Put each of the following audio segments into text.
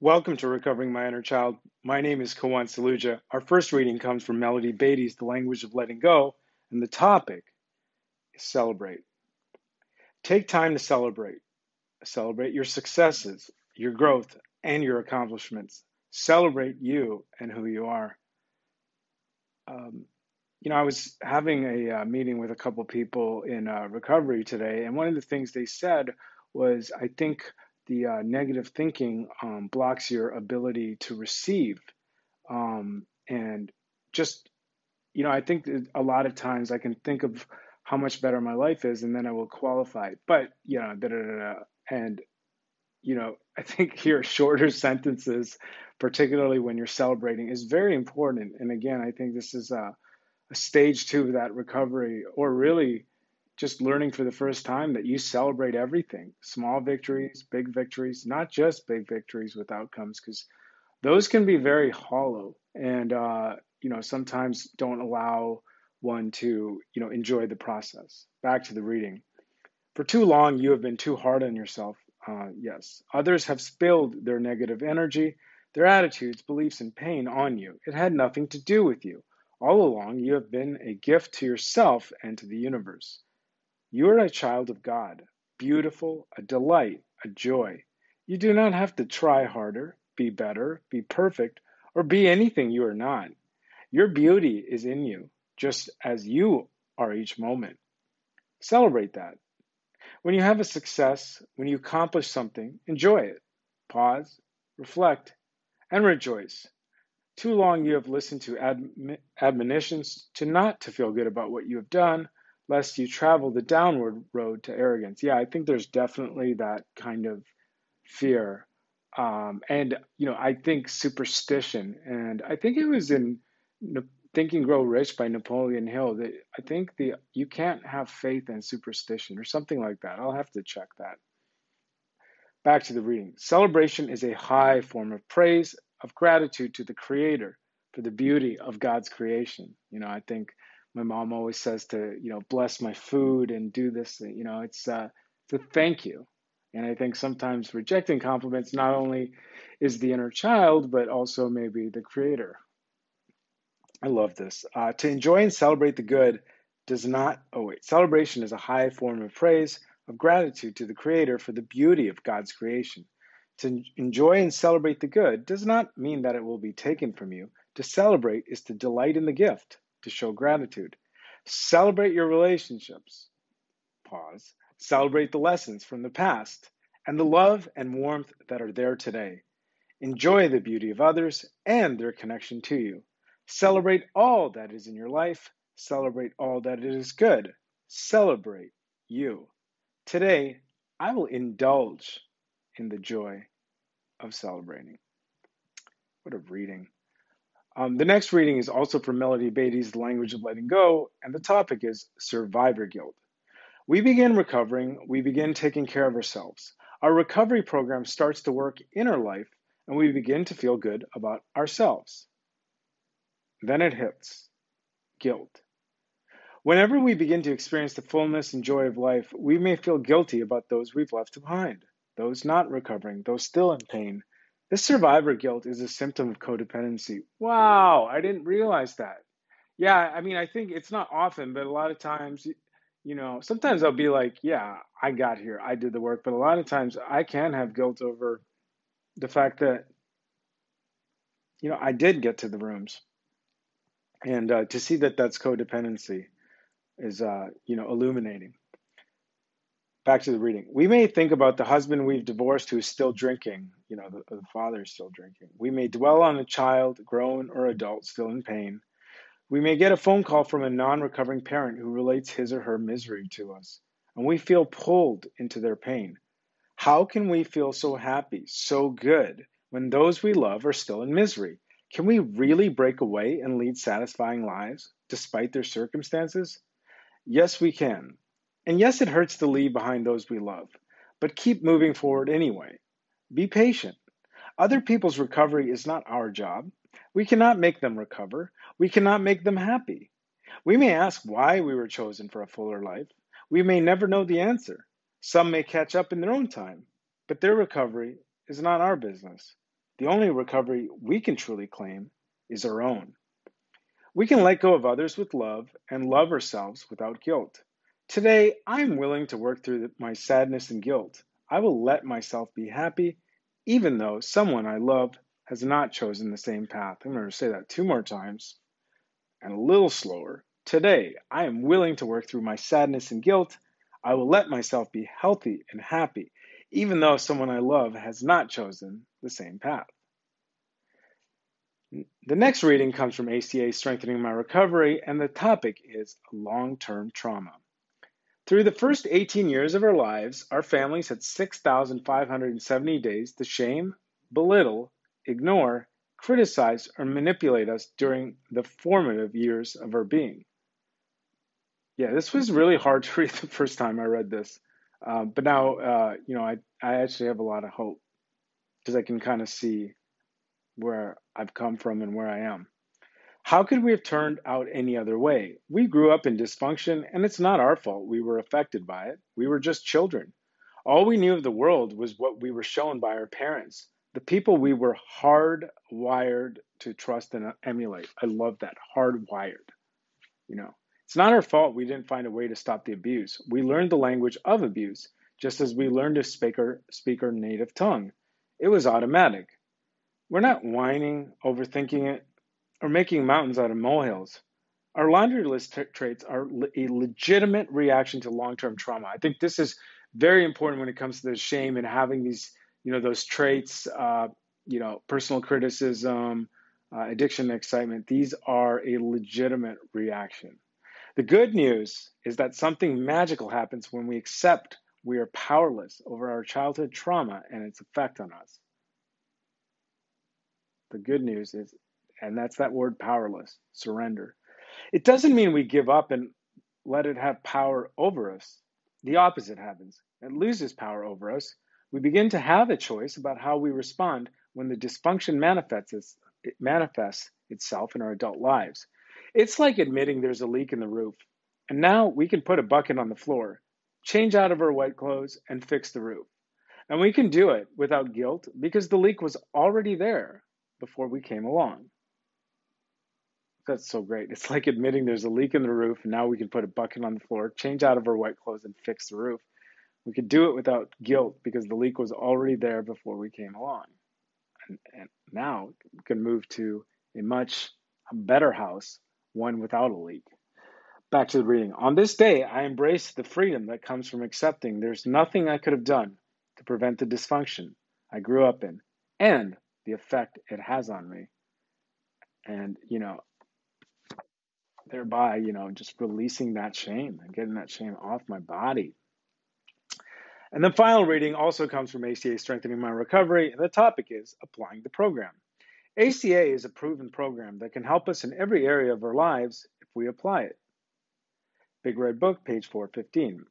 Welcome to Recovering My Inner Child. My name is Kawan Saluja. Our first reading comes from Melody Beattie's The Language of Letting Go, and the topic is celebrate. Take time to celebrate. Celebrate your successes, your growth, and your accomplishments. Celebrate you and who you are. Um, you know, I was having a uh, meeting with a couple people in uh, recovery today, and one of the things they said was, I think the uh, negative thinking um, blocks your ability to receive. Um, and just, you know, I think a lot of times I can think of how much better my life is and then I will qualify. But, you know, da, da, da, and, you know, I think here shorter sentences, particularly when you're celebrating, is very important. And again, I think this is a, a stage two of that recovery, or really just learning for the first time that you celebrate everything small victories, big victories, not just big victories with outcomes, because those can be very hollow and, uh, you know, sometimes don't allow one to, you know, enjoy the process. Back to the reading. For too long, you have been too hard on yourself. Uh, yes. Others have spilled their negative energy, their attitudes, beliefs, and pain on you. It had nothing to do with you. All along, you have been a gift to yourself and to the universe. You are a child of God, beautiful, a delight, a joy. You do not have to try harder, be better, be perfect, or be anything you are not. Your beauty is in you, just as you are each moment. Celebrate that. When you have a success, when you accomplish something, enjoy it. Pause, reflect, and rejoice. Too long you have listened to admonitions to not to feel good about what you have done lest you travel the downward road to arrogance. Yeah, I think there's definitely that kind of fear. Um, and, you know, I think superstition, and I think it was in Think and Grow Rich by Napoleon Hill that I think the you can't have faith in superstition or something like that. I'll have to check that. Back to the reading. Celebration is a high form of praise, of gratitude to the Creator for the beauty of God's creation. You know, I think my mom always says to you know bless my food and do this you know it's uh a thank you. And i think sometimes rejecting compliments not only is the inner child but also maybe the creator. I love this. Uh, to enjoy and celebrate the good does not oh wait celebration is a high form of praise of gratitude to the creator for the beauty of god's creation. To enjoy and celebrate the good does not mean that it will be taken from you. To celebrate is to delight in the gift to show gratitude. Celebrate your relationships. Pause. Celebrate the lessons from the past and the love and warmth that are there today. Enjoy the beauty of others and their connection to you. Celebrate all that is in your life. Celebrate all that is good. Celebrate you. Today, I will indulge in the joy of celebrating. What a reading. Um, the next reading is also from Melody Beattie's The Language of Letting Go, and the topic is survivor guilt. We begin recovering, we begin taking care of ourselves. Our recovery program starts to work in our life, and we begin to feel good about ourselves. Then it hits guilt. Whenever we begin to experience the fullness and joy of life, we may feel guilty about those we've left behind, those not recovering, those still in pain, this survivor guilt is a symptom of codependency. Wow, I didn't realize that. Yeah, I mean, I think it's not often, but a lot of times, you know, sometimes I'll be like, yeah, I got here, I did the work, but a lot of times I can have guilt over the fact that, you know, I did get to the rooms. And uh, to see that that's codependency is, uh, you know, illuminating. Back to the reading. We may think about the husband we've divorced who is still drinking you know, the, the father is still drinking. We may dwell on a child, grown or adult, still in pain. We may get a phone call from a non recovering parent who relates his or her misery to us, and we feel pulled into their pain. How can we feel so happy, so good, when those we love are still in misery? Can we really break away and lead satisfying lives despite their circumstances? Yes, we can. And yes, it hurts to leave behind those we love, but keep moving forward anyway. Be patient. Other people's recovery is not our job. We cannot make them recover. We cannot make them happy. We may ask why we were chosen for a fuller life. We may never know the answer. Some may catch up in their own time, but their recovery is not our business. The only recovery we can truly claim is our own. We can let go of others with love and love ourselves without guilt. Today, I am willing to work through my sadness and guilt. I will let myself be happy, even though someone I love has not chosen the same path. I'm going to say that two more times and a little slower. Today, I am willing to work through my sadness and guilt. I will let myself be healthy and happy, even though someone I love has not chosen the same path. The next reading comes from ACA Strengthening My Recovery, and the topic is long term trauma. Through the first 18 years of our lives, our families had 6,570 days to shame, belittle, ignore, criticize, or manipulate us during the formative years of our being. Yeah, this was really hard to read the first time I read this. Uh, but now, uh, you know, I, I actually have a lot of hope because I can kind of see where I've come from and where I am. How could we have turned out any other way? We grew up in dysfunction, and it's not our fault we were affected by it. We were just children. All we knew of the world was what we were shown by our parents, the people we were hardwired to trust and emulate. I love that hardwired. You know, it's not our fault we didn't find a way to stop the abuse. We learned the language of abuse, just as we learned to speak our, speak our native tongue. It was automatic. We're not whining, overthinking it, or making mountains out of molehills. Our laundry list t- traits are a legitimate reaction to long-term trauma. I think this is very important when it comes to the shame and having these, you know, those traits, uh, you know, personal criticism, uh, addiction, excitement. These are a legitimate reaction. The good news is that something magical happens when we accept we are powerless over our childhood trauma and its effect on us. The good news is and that's that word powerless, surrender. It doesn't mean we give up and let it have power over us. The opposite happens. It loses power over us. We begin to have a choice about how we respond when the dysfunction manifests, it manifests itself in our adult lives. It's like admitting there's a leak in the roof. And now we can put a bucket on the floor, change out of our white clothes, and fix the roof. And we can do it without guilt because the leak was already there before we came along. That's so great. It's like admitting there's a leak in the roof, and now we can put a bucket on the floor, change out of our wet clothes, and fix the roof. We could do it without guilt because the leak was already there before we came along. And, and now we can move to a much better house, one without a leak. Back to the reading. On this day, I embrace the freedom that comes from accepting there's nothing I could have done to prevent the dysfunction I grew up in and the effect it has on me. And, you know, thereby, you know, just releasing that shame and getting that shame off my body. And the final reading also comes from ACA Strengthening My Recovery, and the topic is applying the program. ACA is a proven program that can help us in every area of our lives if we apply it. Big Red Book, page 415.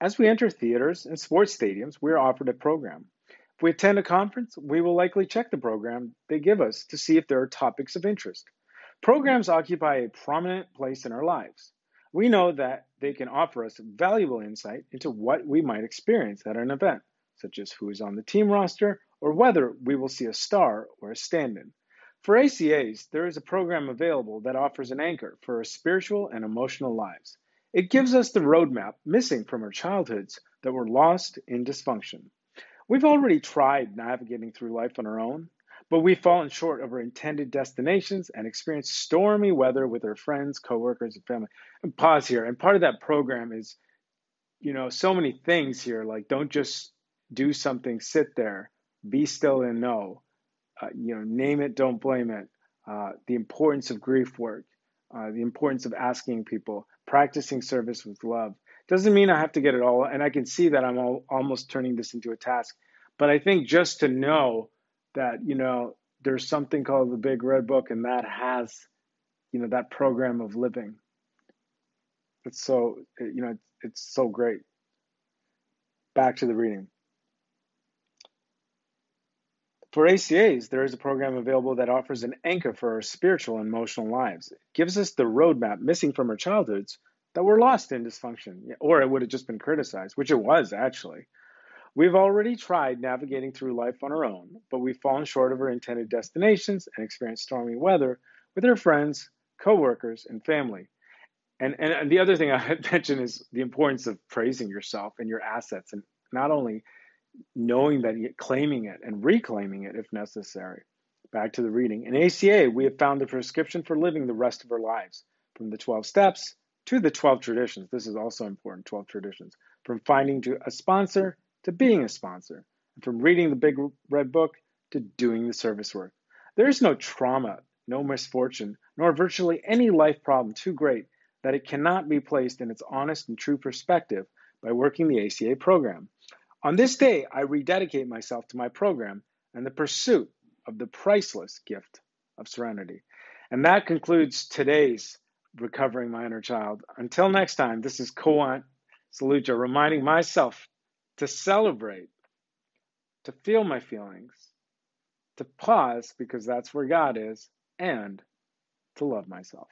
As we enter theaters and sports stadiums, we are offered a program. If we attend a conference, we will likely check the program they give us to see if there are topics of interest. Programs occupy a prominent place in our lives. We know that they can offer us valuable insight into what we might experience at an event, such as who is on the team roster or whether we will see a star or a stand in. For ACAs, there is a program available that offers an anchor for our spiritual and emotional lives. It gives us the roadmap missing from our childhoods that were lost in dysfunction. We've already tried navigating through life on our own, but we've fallen short of our intended destinations and experienced stormy weather with our friends, coworkers, and family. And pause here. And part of that program is, you know, so many things here. Like, don't just do something, sit there, be still and know. Uh, you know, name it, don't blame it. Uh, the importance of grief work, uh, the importance of asking people, practicing service with love. Doesn't mean I have to get it all, and I can see that I'm all, almost turning this into a task. But I think just to know that you know there's something called the Big Red Book, and that has you know that program of living. It's so you know it's so great. Back to the reading. For ACAs, there is a program available that offers an anchor for our spiritual and emotional lives. It gives us the roadmap missing from our childhoods that were lost in dysfunction, or it would have just been criticized, which it was actually. We've already tried navigating through life on our own, but we've fallen short of our intended destinations and experienced stormy weather with our friends, coworkers, and family. And, and, and the other thing I had mentioned is the importance of praising yourself and your assets, and not only knowing that, yet claiming it and reclaiming it if necessary. Back to the reading. In ACA, we have found the prescription for living the rest of our lives, from the 12 steps to the 12 traditions. This is also important 12 traditions. From finding to a sponsor to being a sponsor, and from reading the big red book to doing the service work. There is no trauma, no misfortune, nor virtually any life problem too great that it cannot be placed in its honest and true perspective by working the ACA program. On this day, I rededicate myself to my program and the pursuit of the priceless gift of serenity. And that concludes today's Recovering My Inner Child. Until next time, this is Kawant Saluja reminding myself to celebrate, to feel my feelings, to pause because that's where God is, and to love myself.